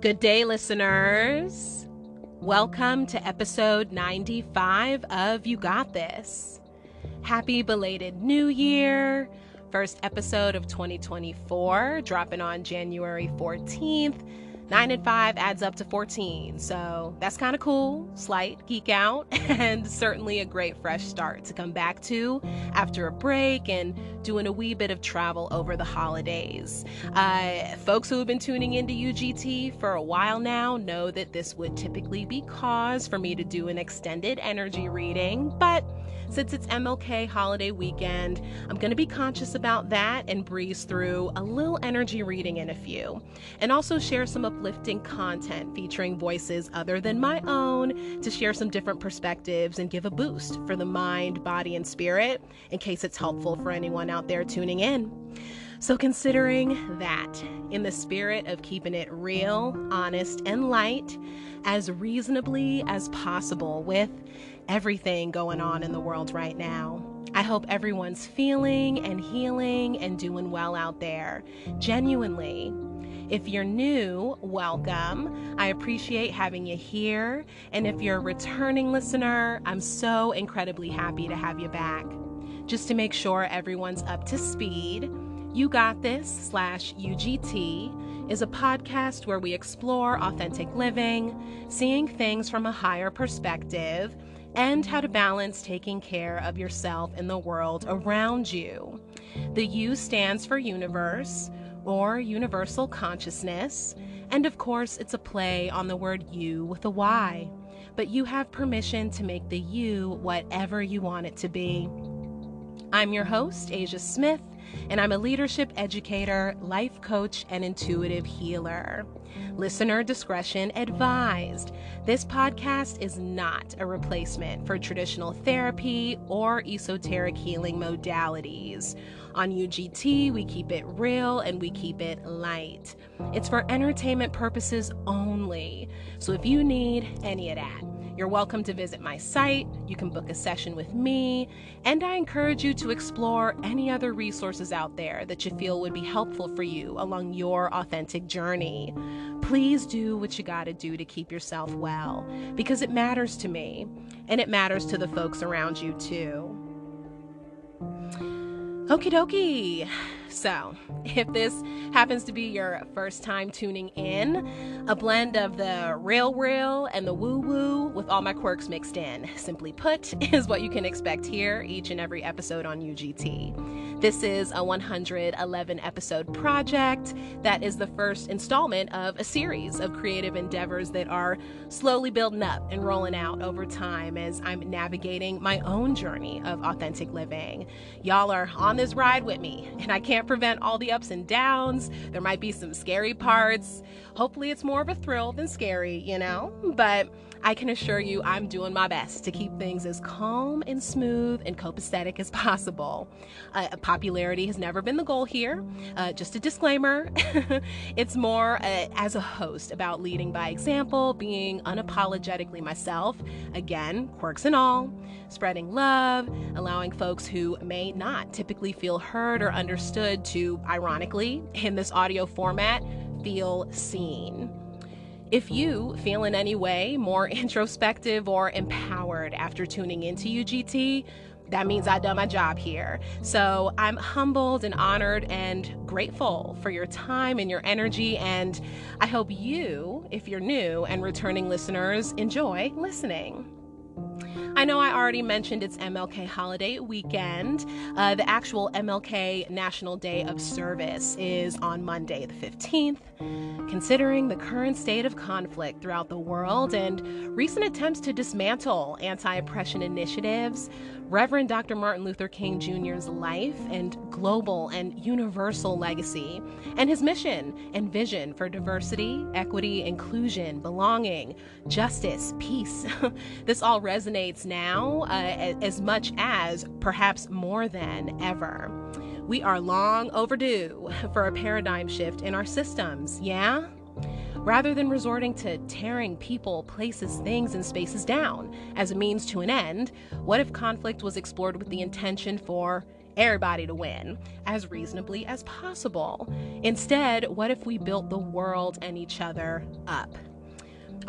Good day, listeners. Welcome to episode 95 of You Got This. Happy belated New Year. First episode of 2024, dropping on January 14th. 9 and 5 adds up to 14. So that's kind of cool, slight geek out, and certainly a great fresh start to come back to after a break and doing a wee bit of travel over the holidays. Uh, folks who have been tuning into UGT for a while now know that this would typically be cause for me to do an extended energy reading, but since it's MLK holiday weekend, I'm going to be conscious about that and breeze through a little energy reading in a few. And also share some uplifting content featuring voices other than my own to share some different perspectives and give a boost for the mind, body, and spirit in case it's helpful for anyone out there tuning in. So, considering that, in the spirit of keeping it real, honest, and light, as reasonably as possible with everything going on in the world right now. I hope everyone's feeling and healing and doing well out there. Genuinely. If you're new, welcome. I appreciate having you here. And if you're a returning listener, I'm so incredibly happy to have you back. Just to make sure everyone's up to speed, You Got This slash UGT is a podcast where we explore authentic living, seeing things from a higher perspective and how to balance taking care of yourself and the world around you. The U stands for universe or universal consciousness, and of course, it's a play on the word you with a Y. But you have permission to make the you whatever you want it to be. I'm your host, Asia Smith, and I'm a leadership educator, life coach, and intuitive healer. Listener discretion advised. This podcast is not a replacement for traditional therapy or esoteric healing modalities. On UGT, we keep it real and we keep it light. It's for entertainment purposes only. So if you need any of that, you're welcome to visit my site. You can book a session with me. And I encourage you to explore any other resources out there that you feel would be helpful for you along your authentic journey. Please do what you got to do to keep yourself well because it matters to me and it matters to the folks around you too. Okie dokie. So, if this happens to be your first time tuning in, a blend of the real real and the woo woo with all my quirks mixed in, simply put, is what you can expect here each and every episode on UGT. This is a 111 episode project that is the first installment of a series of creative endeavors that are slowly building up and rolling out over time as I'm navigating my own journey of authentic living. Y'all are on this ride with me, and I can't prevent all the ups and downs. There might be some scary parts. Hopefully, it's more of a thrill than scary, you know? But I can assure you I'm doing my best to keep things as calm and smooth and copacetic as possible. Uh, popularity has never been the goal here. Uh, just a disclaimer it's more uh, as a host about leading by example, being unapologetically myself, again, quirks and all, spreading love, allowing folks who may not typically feel heard or understood to, ironically, in this audio format, feel seen. If you feel in any way more introspective or empowered after tuning into UGT, that means I've done my job here. So I'm humbled and honored and grateful for your time and your energy. And I hope you, if you're new and returning listeners, enjoy listening. I know I already mentioned it's MLK holiday weekend. Uh, the actual MLK National Day of Service is on Monday, the 15th. Considering the current state of conflict throughout the world and recent attempts to dismantle anti oppression initiatives, Reverend Dr. Martin Luther King Jr.'s life and global and universal legacy, and his mission and vision for diversity, equity, inclusion, belonging, justice, peace. this all resonates now uh, as much as, perhaps more than ever. We are long overdue for a paradigm shift in our systems, yeah? Rather than resorting to tearing people, places, things, and spaces down as a means to an end, what if conflict was explored with the intention for everybody to win as reasonably as possible. Instead, what if we built the world and each other up?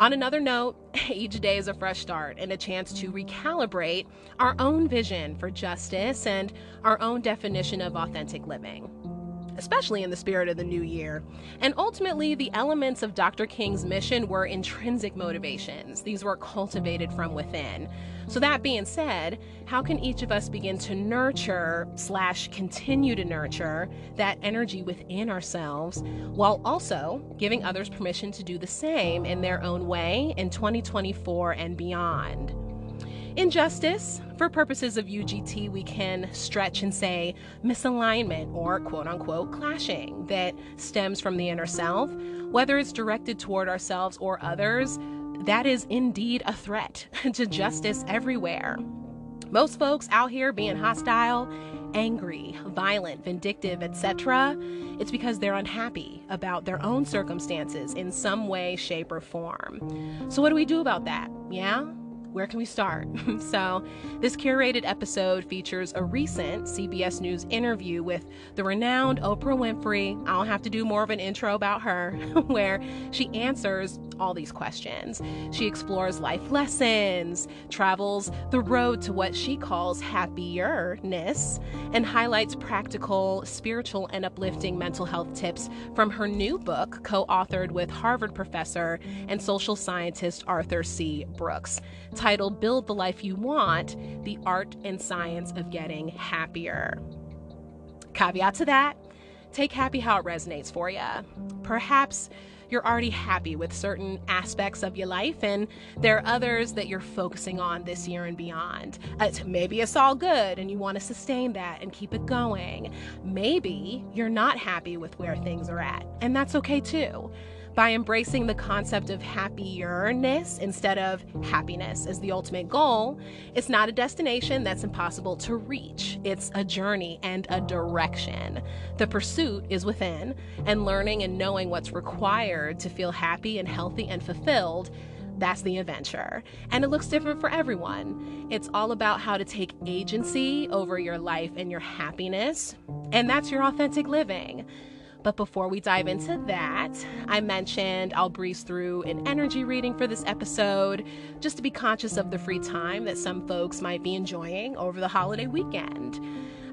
On another note, each day is a fresh start and a chance to recalibrate our own vision for justice and our own definition of authentic living especially in the spirit of the new year. And ultimately, the elements of Dr. King's mission were intrinsic motivations, these were cultivated from within. So, that being said, how can each of us begin to nurture slash continue to nurture that energy within ourselves while also giving others permission to do the same in their own way in 2024 and beyond? Injustice, for purposes of UGT, we can stretch and say misalignment or quote unquote clashing that stems from the inner self, whether it's directed toward ourselves or others. That is indeed a threat to justice everywhere. Most folks out here being hostile, angry, violent, vindictive, etc., it's because they're unhappy about their own circumstances in some way, shape, or form. So, what do we do about that? Yeah? Where can we start? so, this curated episode features a recent CBS News interview with the renowned Oprah Winfrey. I don't have to do more of an intro about her, where she answers all these questions. She explores life lessons, travels the road to what she calls happierness, and highlights practical, spiritual, and uplifting mental health tips from her new book, co authored with Harvard professor and social scientist Arthur C. Brooks titled Build the Life You Want The Art and Science of Getting Happier. Caveat to that take happy how it resonates for you. Perhaps you're already happy with certain aspects of your life, and there are others that you're focusing on this year and beyond. Uh, maybe it's all good and you want to sustain that and keep it going. Maybe you're not happy with where things are at, and that's okay too by embracing the concept of happierness instead of happiness as the ultimate goal, it's not a destination that's impossible to reach. It's a journey and a direction. The pursuit is within, and learning and knowing what's required to feel happy and healthy and fulfilled that's the adventure. And it looks different for everyone. It's all about how to take agency over your life and your happiness, and that's your authentic living. But before we dive into that, I mentioned I'll breeze through an energy reading for this episode just to be conscious of the free time that some folks might be enjoying over the holiday weekend.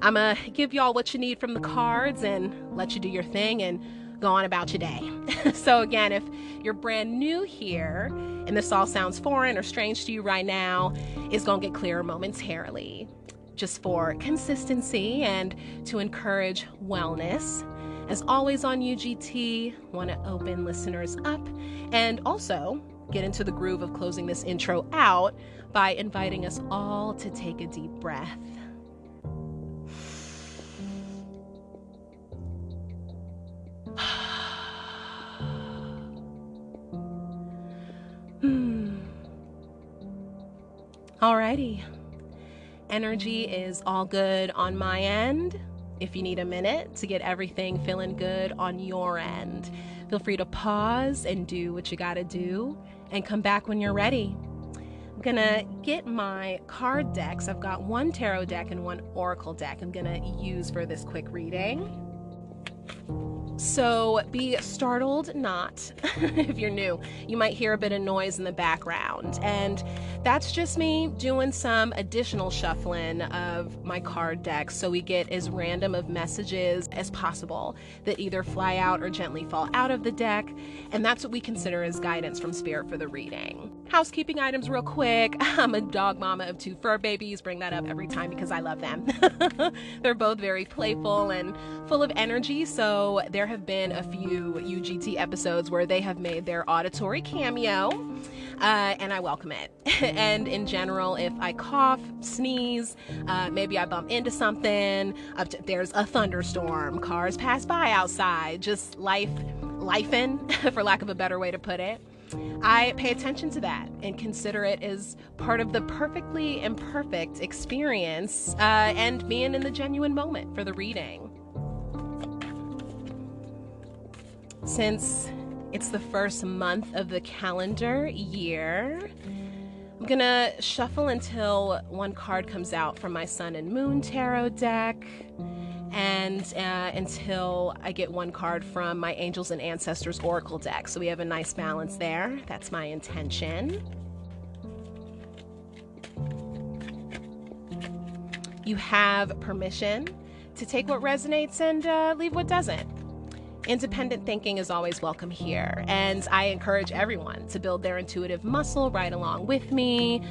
I'm going to give y'all what you need from the cards and let you do your thing and go on about your day. so, again, if you're brand new here and this all sounds foreign or strange to you right now, it's going to get clearer momentarily. Just for consistency and to encourage wellness. As always on UGT, want to open listeners up and also get into the groove of closing this intro out by inviting us all to take a deep breath. Alrighty. Energy is all good on my end if you need a minute to get everything feeling good on your end. Feel free to pause and do what you gotta do and come back when you're ready. I'm gonna get my card decks. I've got one tarot deck and one oracle deck I'm gonna use for this quick reading. So be startled not if you're new. You might hear a bit of noise in the background, and that's just me doing some additional shuffling of my card deck so we get as random of messages as possible that either fly out or gently fall out of the deck, and that's what we consider as guidance from Spirit for the reading. Housekeeping items, real quick. I'm a dog mama of two fur babies, bring that up every time because I love them. They're both very playful and full of energy, so there have been a few UGT episodes where they have made their auditory cameo, uh, and I welcome it. and in general, if I cough, sneeze, uh, maybe I bump into something, there's a thunderstorm, cars pass by outside, just life, life in, for lack of a better way to put it. I pay attention to that and consider it as part of the perfectly imperfect experience uh, and being in the genuine moment for the reading. Since it's the first month of the calendar year, I'm gonna shuffle until one card comes out from my Sun and Moon Tarot deck, and uh, until I get one card from my Angels and Ancestors Oracle deck. So we have a nice balance there. That's my intention. You have permission to take what resonates and uh, leave what doesn't. Independent thinking is always welcome here, and I encourage everyone to build their intuitive muscle right along with me.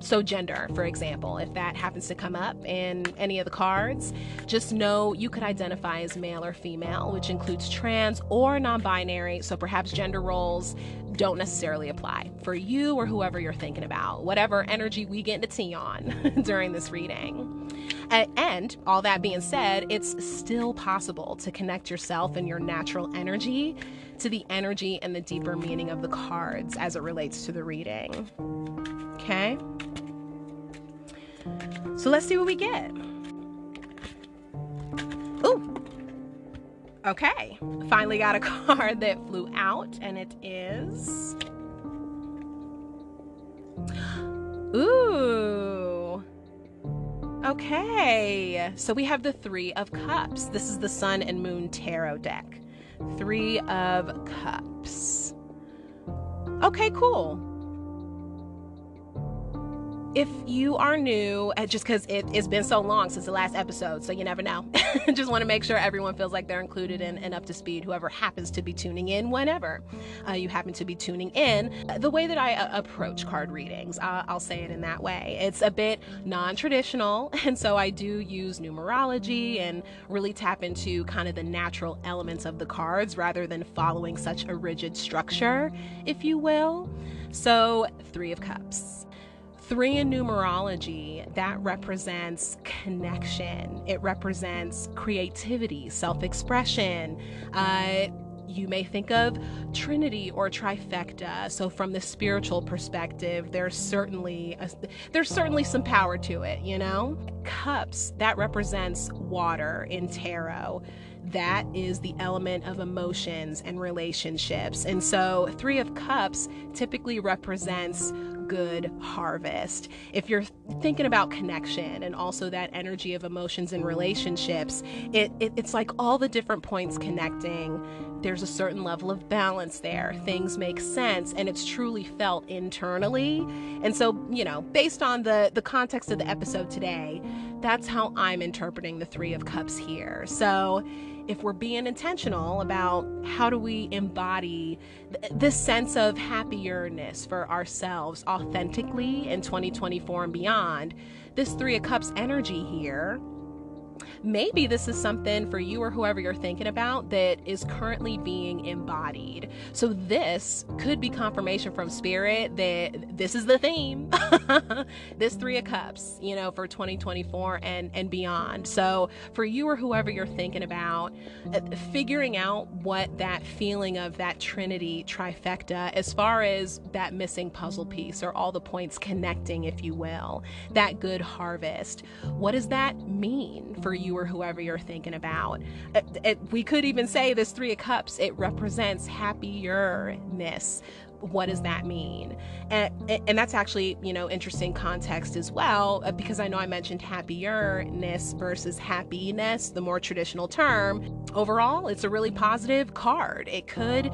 so, gender, for example, if that happens to come up in any of the cards, just know you could identify as male or female, which includes trans or non binary, so perhaps gender roles don't necessarily apply for you or whoever you're thinking about, whatever energy we get to tea on during this reading. And all that being said, it's still possible to connect yourself and your natural energy to the energy and the deeper meaning of the cards as it relates to the reading. Okay? So let's see what we get. Ooh. Okay. Finally got a card that flew out, and it is. Ooh. Okay, so we have the Three of Cups. This is the Sun and Moon Tarot deck. Three of Cups. Okay, cool if you are new, uh, just because it, has been so long since the last episode, so you never know. just want to make sure everyone feels like they're included and, and, up to speed, whoever happens to be tuning in, whenever uh, you happen to be tuning in. The way that I uh, approach card readings, uh, I'll say it in that way. It's a bit non traditional, and so I do use numerology and really tap into kind of the natural elements of the cards rather than following such a rigid structure, if you will. So, Three of Cups. Three in numerology, that represents connection. It represents creativity, self expression. Uh, you may think of trinity or trifecta so from the spiritual perspective there's certainly a, there's certainly some power to it you know cups that represents water in tarot that is the element of emotions and relationships and so 3 of cups typically represents good harvest. If you're thinking about connection and also that energy of emotions and relationships, it, it, it's like all the different points connecting. There's a certain level of balance there. Things make sense and it's truly felt internally. And so, you know, based on the, the context of the episode today, that's how I'm interpreting the Three of Cups here. So, if we're being intentional about how do we embody th- this sense of happierness for ourselves authentically in 2024 and beyond, this Three of Cups energy here maybe this is something for you or whoever you're thinking about that is currently being embodied. So, this could be confirmation from spirit that this is the theme, this Three of Cups, you know, for 2024 and, and beyond. So, for you or whoever you're thinking about, uh, figuring out what that feeling of that Trinity trifecta, as far as that missing puzzle piece or all the points connecting, if you will, that good harvest, what does that mean for you? you or whoever you're thinking about. It, it, we could even say this Three of Cups, it represents happierness, what does that mean? And, and that's actually, you know, interesting context as well, uh, because I know I mentioned happierness versus happiness, the more traditional term. Overall, it's a really positive card. It could,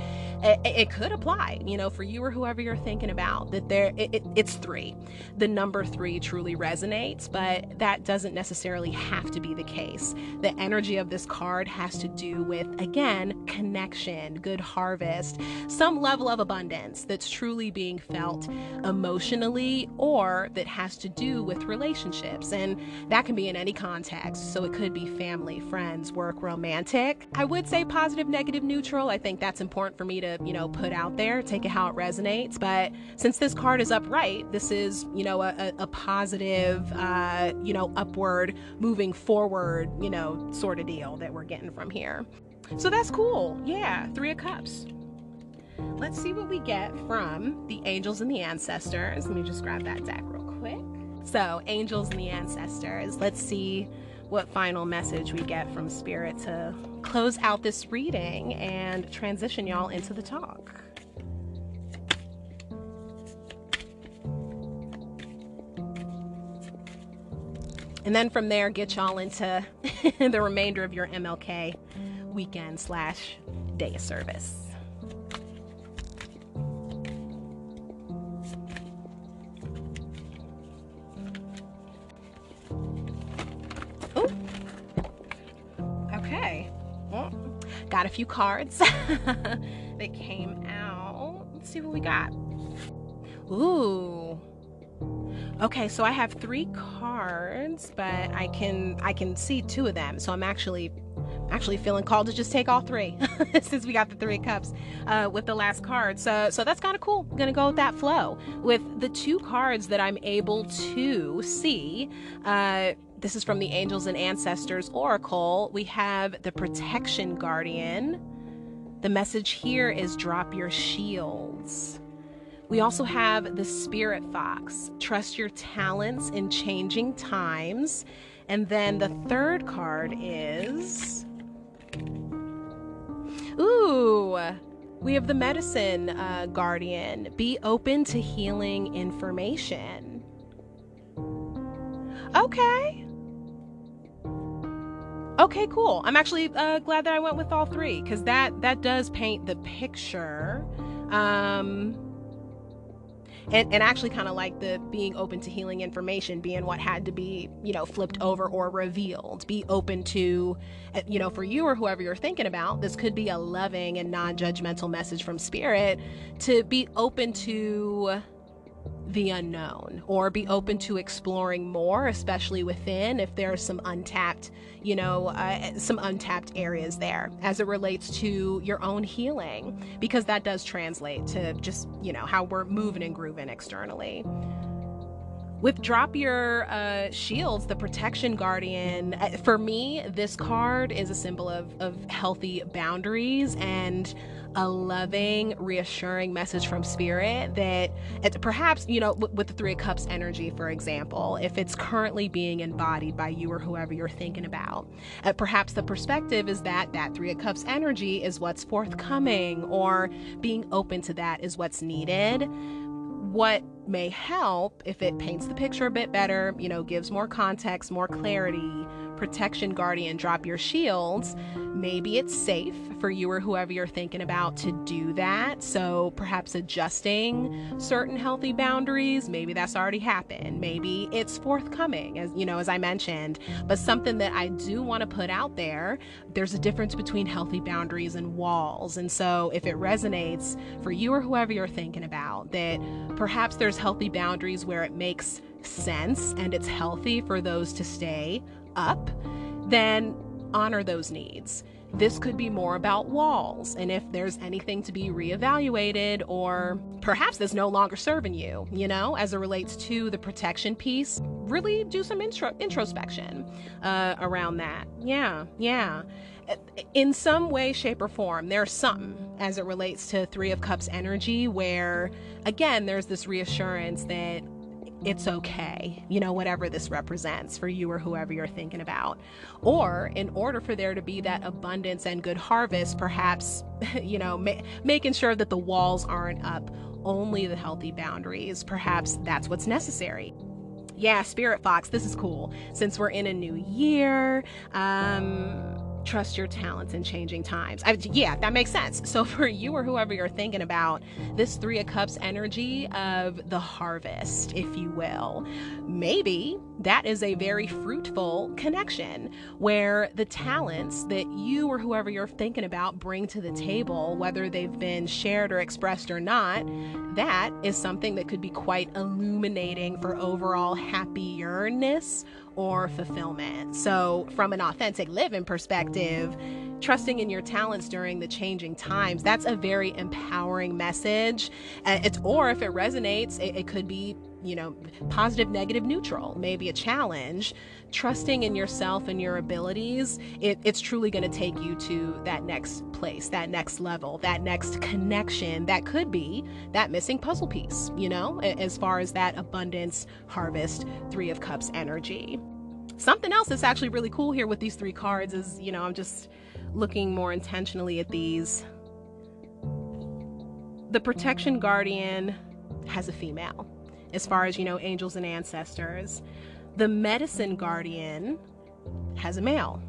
it, it could apply, you know, for you or whoever you're thinking about that there, it, it, it's three. The number three truly resonates, but that doesn't necessarily have to be the case. The energy of this card has to do with, again, connection, good harvest, some level of abundance that's truly being felt emotionally or that has to do with relationships. And that can be in any context. So it could be family, friends, work, romantic. I would say positive, negative, neutral. I think that's important for me to, you know, put out there, take it how it resonates. But since this card is upright, this is, you know, a, a positive, uh, you know, upward, moving forward, you know, sort of deal that we're getting from here. So that's cool. Yeah, Three of Cups. Let's see what we get from the Angels and the Ancestors. Let me just grab that deck real quick. So, Angels and the Ancestors. Let's see what final message we get from Spirit to close out this reading and transition y'all into the talk. And then from there, get y'all into the remainder of your MLK weekend slash day of service. Got a few cards that came out. Let's see what we got. Ooh. Okay, so I have three cards, but I can I can see two of them. So I'm actually actually feeling called to just take all three since we got the three cups uh, with the last card. So so that's kind of cool. Gonna go with that flow with the two cards that I'm able to see. Uh, this is from the Angels and Ancestors Oracle. We have the Protection Guardian. The message here is drop your shields. We also have the Spirit Fox. Trust your talents in changing times. And then the third card is. Ooh, we have the Medicine uh, Guardian. Be open to healing information. Okay. Okay, cool. I'm actually uh, glad that I went with all three because that that does paint the picture. Um, and, and actually kind of like the being open to healing information being what had to be you know flipped over or revealed be open to uh, you know for you or whoever you're thinking about this could be a loving and non-judgmental message from spirit to be open to the unknown or be open to exploring more, especially within if there are some untapped, you know, uh, some untapped areas there as it relates to your own healing, because that does translate to just, you know, how we're moving and grooving externally. With Drop Your uh, Shields, the Protection Guardian, uh, for me, this card is a symbol of, of healthy boundaries and a loving, reassuring message from spirit that perhaps, you know, with the Three of Cups energy, for example, if it's currently being embodied by you or whoever you're thinking about, uh, perhaps the perspective is that that Three of Cups energy is what's forthcoming or being open to that is what's needed. What may help if it paints the picture a bit better, you know, gives more context, more clarity, protection guardian, drop your shields. Maybe it's safe for you or whoever you're thinking about to do that. So perhaps adjusting certain healthy boundaries, maybe that's already happened. Maybe it's forthcoming, as you know, as I mentioned. But something that I do want to put out there, there's a difference between healthy boundaries and walls. And so if it resonates for you or whoever you're thinking about, that perhaps there's healthy boundaries where it makes sense and it's healthy for those to stay up, then honor those needs. This could be more about walls, and if there's anything to be reevaluated, or perhaps that's no longer serving you, you know, as it relates to the protection piece, really do some intro- introspection uh, around that. Yeah, yeah. In some way, shape, or form, there's something as it relates to Three of Cups energy where, again, there's this reassurance that it's okay, you know, whatever this represents for you or whoever you're thinking about. Or in order for there to be that abundance and good harvest, perhaps, you know, ma- making sure that the walls aren't up, only the healthy boundaries, perhaps that's what's necessary yeah, Spirit Fox, this is cool. Since we're in a new year, um, trust your talents in changing times. I, yeah, that makes sense. So for you or whoever you're thinking about, this Three of Cups energy of the harvest, if you will, maybe that is a very fruitful connection where the talents that you or whoever you're thinking about bring to the table, whether they've been shared or expressed or not, that is something that could be quite illuminating for overall happiness or fulfillment. So, from an authentic living perspective, trusting in your talents during the changing times, that's a very empowering message. Uh, it's or if it resonates, it, it could be you know, positive, negative, neutral, maybe a challenge, trusting in yourself and your abilities, it, it's truly going to take you to that next place, that next level, that next connection that could be that missing puzzle piece, you know, as far as that abundance, harvest, Three of Cups energy. Something else that's actually really cool here with these three cards is, you know, I'm just looking more intentionally at these. The Protection Guardian has a female as far as, you know, angels and ancestors. The medicine guardian has a male.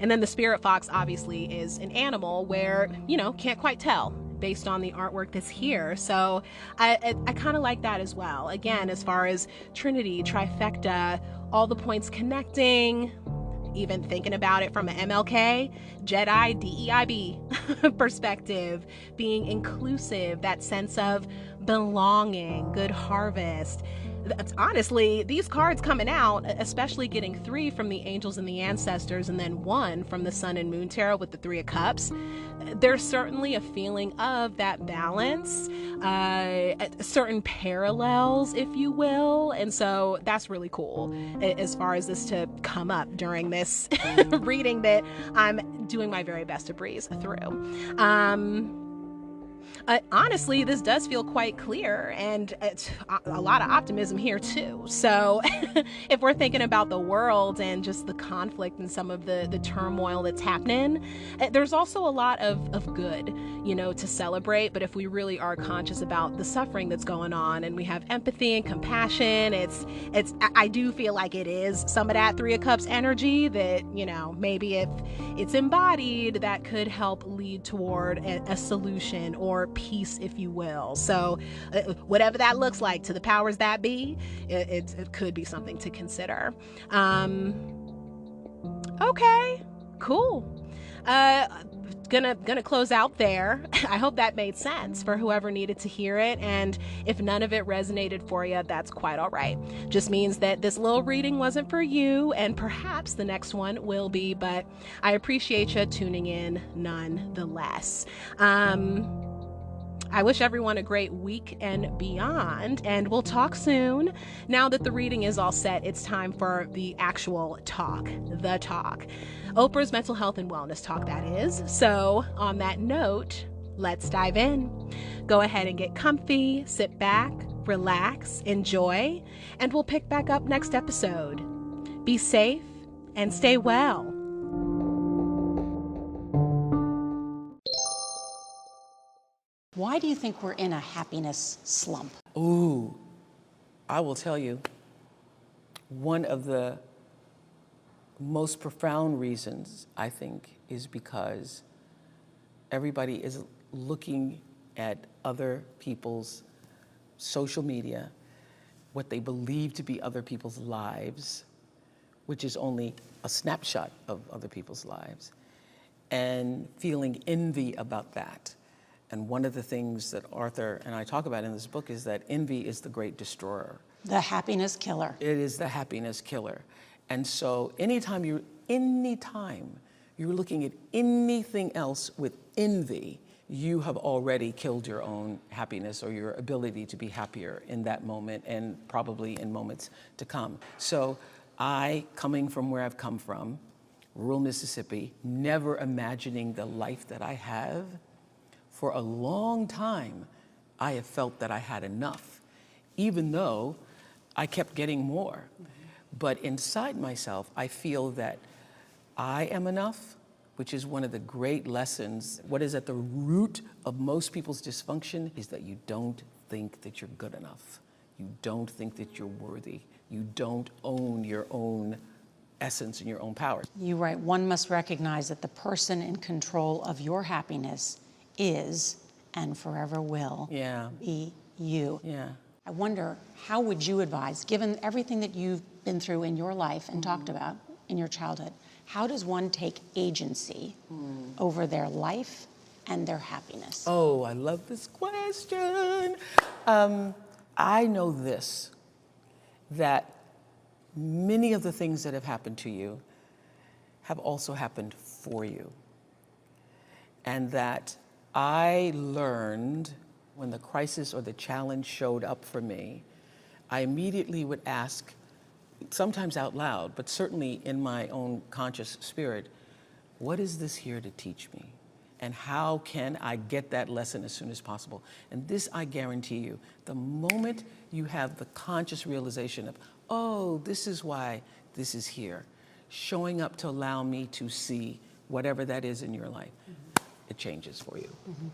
And then the spirit fox obviously is an animal where, you know, can't quite tell based on the artwork that's here. So I, I, I kind of like that as well. Again, as far as Trinity, trifecta, all the points connecting, even thinking about it from an MLK, Jedi, DEIB perspective, being inclusive, that sense of belonging, good harvest honestly, these cards coming out, especially getting three from the angels and the ancestors, and then one from the sun and moon tarot with the three of cups, there's certainly a feeling of that balance, uh, certain parallels, if you will. And so that's really cool as far as this to come up during this reading that I'm doing my very best to breeze through. Um, uh, honestly, this does feel quite clear and it's a lot of optimism here too. So, if we're thinking about the world and just the conflict and some of the, the turmoil that's happening, uh, there's also a lot of, of good, you know, to celebrate. But if we really are conscious about the suffering that's going on and we have empathy and compassion, it's, it's, I do feel like it is some of that Three of Cups energy that, you know, maybe if it's embodied, that could help lead toward a, a solution or peace, if you will. So, uh, whatever that looks like to the powers that be, it, it, it could be something to consider. Um, okay, cool. Uh, gonna gonna close out there. I hope that made sense for whoever needed to hear it. And if none of it resonated for you, that's quite all right. Just means that this little reading wasn't for you, and perhaps the next one will be. But I appreciate you tuning in nonetheless. Um, I wish everyone a great week and beyond, and we'll talk soon. Now that the reading is all set, it's time for the actual talk, the talk. Oprah's mental health and wellness talk, that is. So, on that note, let's dive in. Go ahead and get comfy, sit back, relax, enjoy, and we'll pick back up next episode. Be safe and stay well. Why do you think we're in a happiness slump? Ooh, I will tell you, one of the most profound reasons, I think, is because everybody is looking at other people's social media, what they believe to be other people's lives, which is only a snapshot of other people's lives, and feeling envy about that and one of the things that Arthur and I talk about in this book is that envy is the great destroyer. The happiness killer. It is the happiness killer. And so anytime you anytime you're looking at anything else with envy, you have already killed your own happiness or your ability to be happier in that moment and probably in moments to come. So I, coming from where I've come from, rural Mississippi, never imagining the life that I have, for a long time, I have felt that I had enough, even though I kept getting more. But inside myself, I feel that I am enough, which is one of the great lessons. What is at the root of most people's dysfunction is that you don't think that you're good enough. You don't think that you're worthy. You don't own your own essence and your own power. You write, one must recognize that the person in control of your happiness is and forever will yeah. be you. Yeah. I wonder, how would you advise, given everything that you've been through in your life and mm-hmm. talked about in your childhood, how does one take agency mm. over their life and their happiness? Oh, I love this question. Um, I know this that many of the things that have happened to you have also happened for you. And that I learned when the crisis or the challenge showed up for me, I immediately would ask, sometimes out loud, but certainly in my own conscious spirit, what is this here to teach me? And how can I get that lesson as soon as possible? And this I guarantee you, the moment you have the conscious realization of, oh, this is why this is here, showing up to allow me to see whatever that is in your life. Mm-hmm it changes for you. Mm-hmm.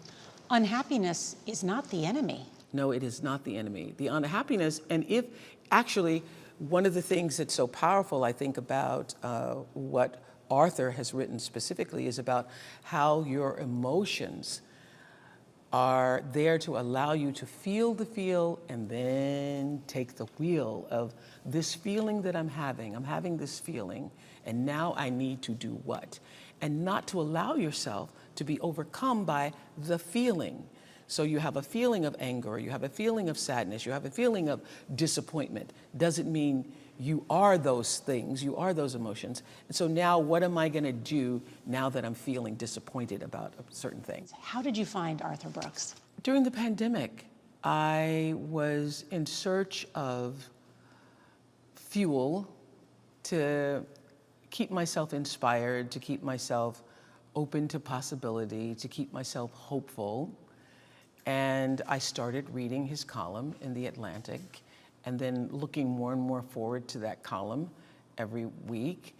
Unhappiness is not the enemy. No, it is not the enemy. The unhappiness, and if actually one of the things that's so powerful, I think, about uh, what Arthur has written specifically is about how your emotions are there to allow you to feel the feel and then take the wheel of this feeling that I'm having. I'm having this feeling, and now I need to do what? And not to allow yourself to be overcome by the feeling. So you have a feeling of anger, you have a feeling of sadness, you have a feeling of disappointment. Doesn't mean you are those things, you are those emotions. And so now what am I gonna do now that I'm feeling disappointed about certain things? How did you find Arthur Brooks? During the pandemic, I was in search of fuel to keep myself inspired, to keep myself open to possibility, to keep myself hopeful. And I started reading his column in The Atlantic and then looking more and more forward to that column every week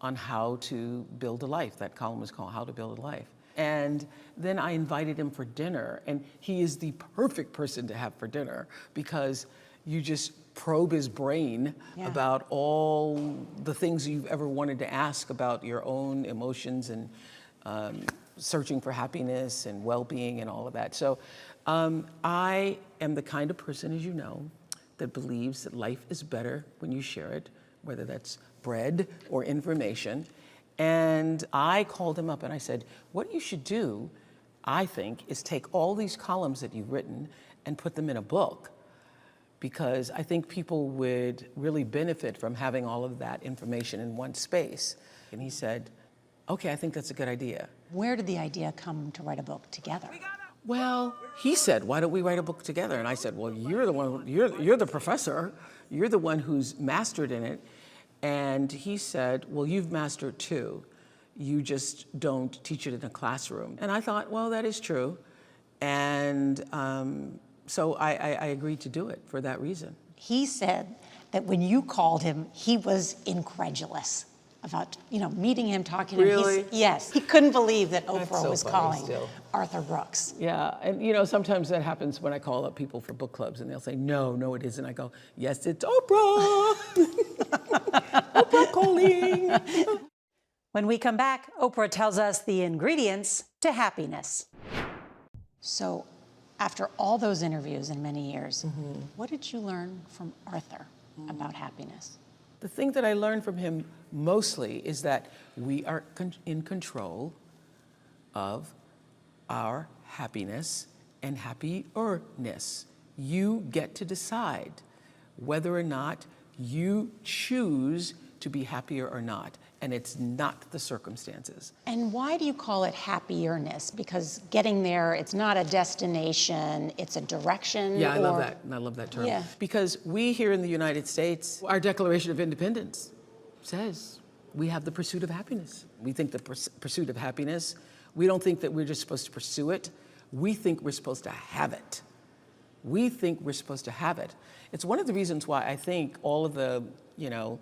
on how to build a life. That column was called How to Build a Life. And then I invited him for dinner, and he is the perfect person to have for dinner because you just probe his brain Yeah. about all the things you've ever wanted to ask about your own emotions and um, searching for happiness and well-being and all of that. So um, I am the kind of person, as you know, that believes that life is better when you share it, whether that's bread or information. And I called him up and I said, what you should do, I think, is take all these columns that you've written and put them in a book because I think people would really benefit from having all of that information in one space. And he said, okay, I think that's a good idea. Where did the idea come to write a book together? Well, he said, why don't we write a book together? And I said, well, you're the one, you're, you're the professor. You're the one who's mastered in it. And he said, well, you've mastered too. You just don't teach it in a classroom. And I thought, well, that is true. And um, so I, I, I agreed to do it for that reason. He said that when you called him, he was incredulous about, you know, meeting him, talking to him. He's- Really? yes. He couldn't believe that Oprah so was calling still. Arthur Brooks. Yeah, and you know, sometimes that happens when I call up people for book clubs and they'll say, no, no, it isn't. I go, yes, it's Oprah. Oprah calling. When we come back, Oprah tells us the ingredients to happiness. So, after all those interviews and many years, Mm-hmm. what did you learn from Arthur about happiness? The thing that I learned from him mostly is that we are in control of our happiness and happiness. You get to decide whether or not you choose to be happier or not, and it's not the circumstances. And why do you call it happierness? Because getting there, it's not a destination, it's a direction. Yeah, I love or- that. I love that term. Yeah. Because we here in the United States, our Declaration of Independence says we have the pursuit of happiness. We think the purs- pursuit of happiness, we don't think that we're just supposed to pursue it. We think we're supposed to have it. We think we're supposed to have it. It's one of the reasons why I think all of the, you know,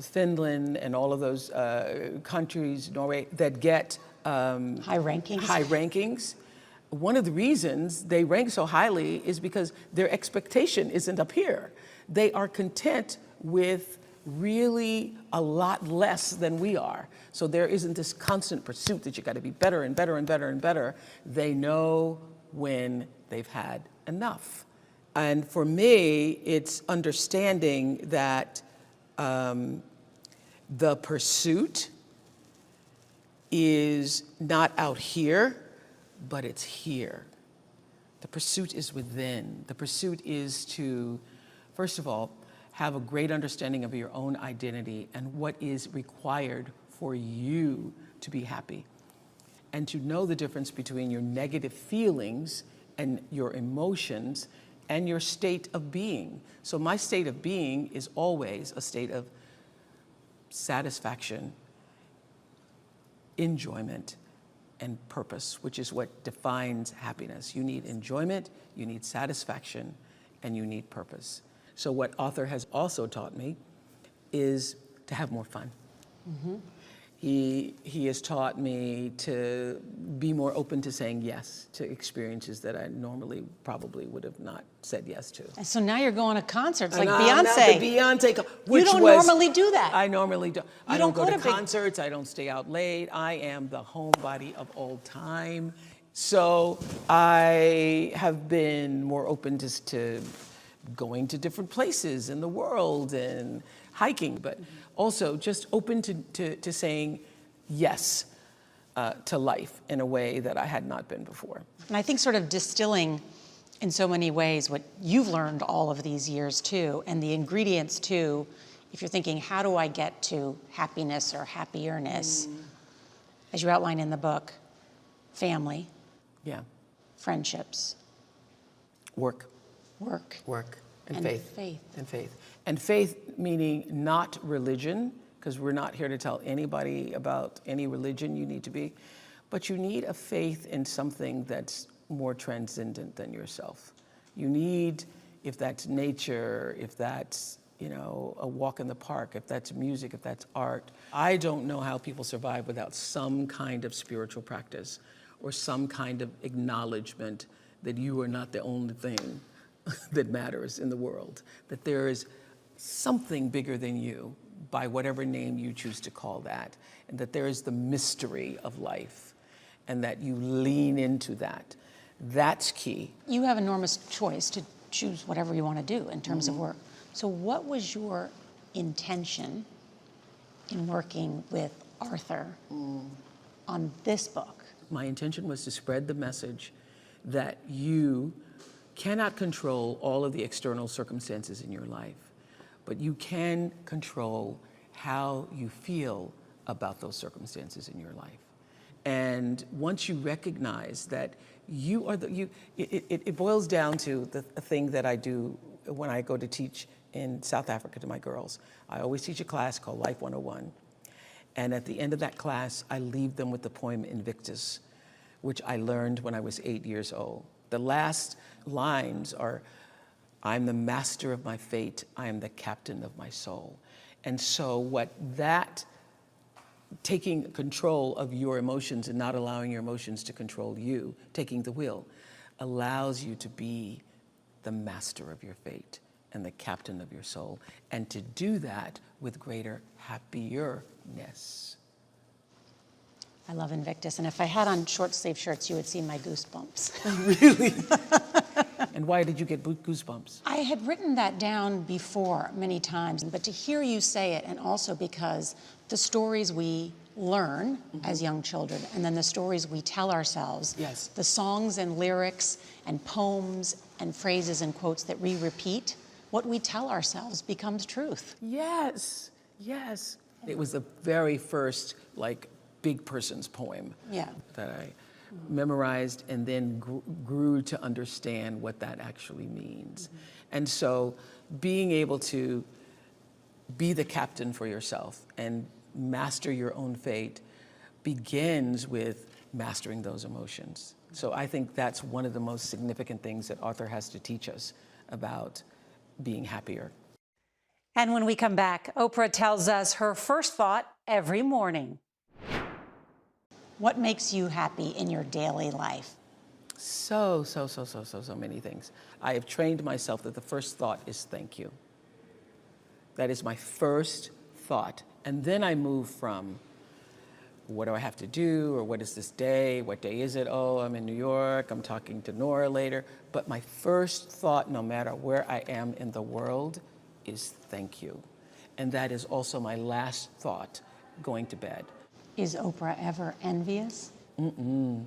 Finland and all of those uh, countries, Norway, that get um, High rankings? high rankings. One of the reasons they rank so highly is because their expectation isn't up here. They are content with really a lot less than we are. So there isn't this constant pursuit that you got to be better and better and better and better. They know when they've had enough. And for me, it's understanding that um, the pursuit is not out here, but it's here. The pursuit is within. The pursuit is to, first of all, have a great understanding of your own identity and what is required for you to be happy. And to know the difference between your negative feelings and your emotions and your state of being. So, my state of being is always a state of satisfaction, enjoyment, and purpose, which is what defines happiness. You need enjoyment, you need satisfaction, and you need purpose. So, what Arthur has also taught me is to have more fun. He He, he has taught me to be more open to saying yes to experiences that I normally probably would have not said yes to. And so now you're going to concerts like And I'm at Beyonce. The Beyonce. co- You don't was- normally do that. I normally don't. I You don't, don't go, go to, to concerts. I don't stay out late. I am the homebody of all time. So I have been more open to, to going to different places in the world and hiking, but also just open to, to, to saying yes uh, to life in a way that I had not been before. And I think sort of distilling in so many ways what you've learned all of these years too, and the ingredients too, if you're thinking, how do I get to happiness or happierness? As you outline in the book, family, Yeah. friendships, Work. work. Work and, And faith. faith. And faith. And faith meaning not religion, because we're not here to tell anybody about any religion you need to be, but you need a faith in something that's more transcendent than yourself. You need, if that's nature, if that's you know, a walk in the park, if that's music, if that's art. I don't know how people survive without some kind of spiritual practice or some kind of acknowledgement that you are not the only thing that matters in the world, that there is something bigger than you by whatever name you choose to call that, and that there is the mystery of life, and that you lean into that. That's key. You have enormous choice to choose whatever you want to do in terms of mm-hmm. work. So, what was your intention in working with Arthur mm. on this book? My intention was to spread the message that you cannot control all of the external circumstances in your life, but you can control how you feel about those circumstances in your life. And once you recognize that you are the, you, it, it, it boils down to the, the thing that I do when I go to teach in South Africa to my girls. I always teach a class called Life 101. And at the end of that class, I leave them with the poem Invictus, which I learned when I was eight years old. The last lines are I'm the master of my fate, I am the captain of my soul. And so, what that taking control of your emotions and not allowing your emotions to control you, taking the wheel, allows you to be the master of your fate and the captain of your soul, and to do that with greater happierness. I love Invictus, and if I had on short sleeve shirts, you would see my goosebumps. Really? and why did you get goosebumps? I had written that down before many times, but to hear you say it, and also because the stories we learn mm-hmm. as young children, and then the stories we tell ourselves, Yes. the songs and lyrics and poems and phrases and quotes that we repeat, what we tell ourselves becomes truth. Yes, yes. It was the very first, like, big person's poem Yeah. that I memorized and then gr- grew to understand what that actually means. Mm-hmm. And so being able to be the captain for yourself and master your own fate begins with mastering those emotions. Mm-hmm. So I think that's one of the most significant things that Arthur has to teach us about being happier. And when we come back, Oprah tells us her first thought every morning. What makes you happy in your daily life? So, so, so, so, so, so many things. I have trained myself that the first thought is thank you. That is my first thought. And then I move from what do I have to do or what is this day? What day is it? Oh, I'm in New York. I'm talking to Norah later. But my first thought, no matter where I am in the world, is thank you. And that is also my last thought going to bed. Is Oprah ever envious? Mm-mm.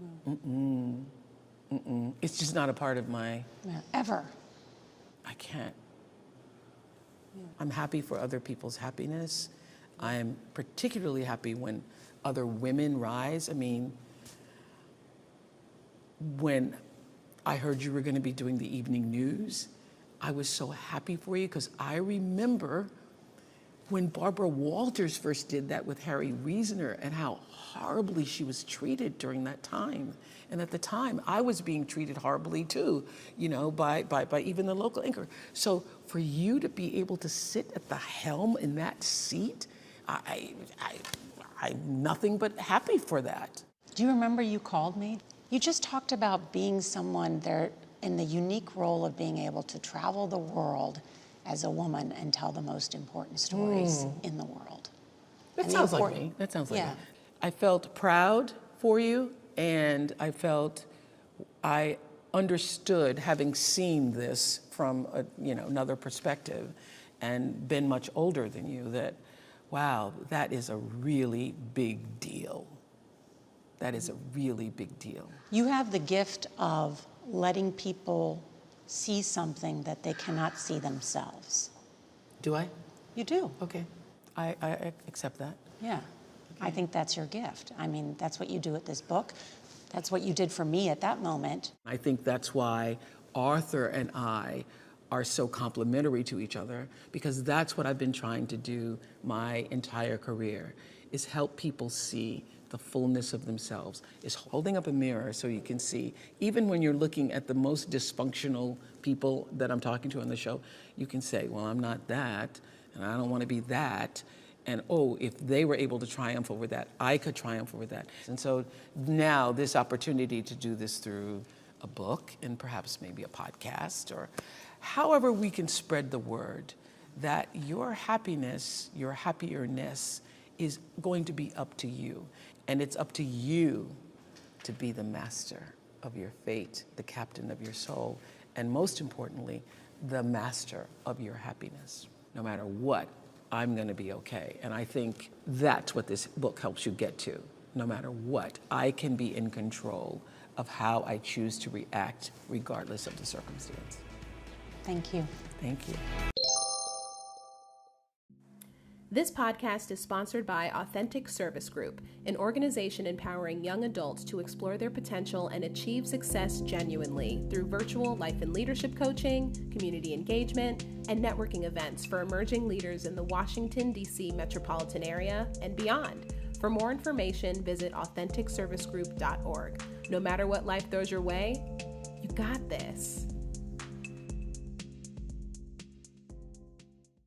No. Mm-mm. Mm-mm. It's just not a part of my Yeah, Ever? I can't. I'm happy for other people's happiness. I'm particularly happy when other women rise. I mean, when I heard you were going to be doing the evening news, I was so happy for you because I remember when Barbara Walters first did that with Harry Reasoner and how horribly she was treated during that time. And at the time, I was being treated horribly too, you know, by, by, by even the local anchor. So for you to be able to sit at the helm in that seat, I, I, I'm nothing but happy for that. Do you remember you called me? You just talked about being someone there in the unique role of being able to travel the world as a woman and tell the most important stories hmm. in the world. That And sounds like me. That sounds like Yeah. me. I felt proud for you, and I felt I understood, having seen this from a, you know another perspective, and been much older than you, that wow, that is a really big deal. That is a really big deal. You have the gift of letting people see something that they cannot see themselves. Do I? You do. Okay, I, I accept that. Yeah. I think that's your gift. I mean, that's what you do with this book. That's what you did for me at that moment. I think that's why Arthur and I are so complementary to each other because that's what I've been trying to do my entire career is help people see the fullness of themselves is holding up a mirror so you can see even when you're looking at the most dysfunctional people that I'm talking to on the show you can say well I'm not that and I don't want to be that and oh, if they were able to triumph over that, I could triumph over that. And so now, this opportunity to do this through a book and perhaps maybe a podcast or however we can spread the word that your happiness, your happierness is going to be up to you. And it's up to you to be the master of your fate, the captain of your soul, and most importantly, the master of your happiness. No matter what, I'm going to be okay. And I think that's what this book helps you get to. No matter what, I can be in control of how I choose to react regardless of the circumstance. Thank you. Thank you. This podcast is sponsored by Authentic Service Group, an organization empowering young adults to explore their potential and achieve success genuinely through virtual life and leadership coaching, community engagement, and networking events for emerging leaders in the Washington, D.C. metropolitan area and beyond. For more information, visit AuthenticServiceGroup.org. No matter what life throws your way,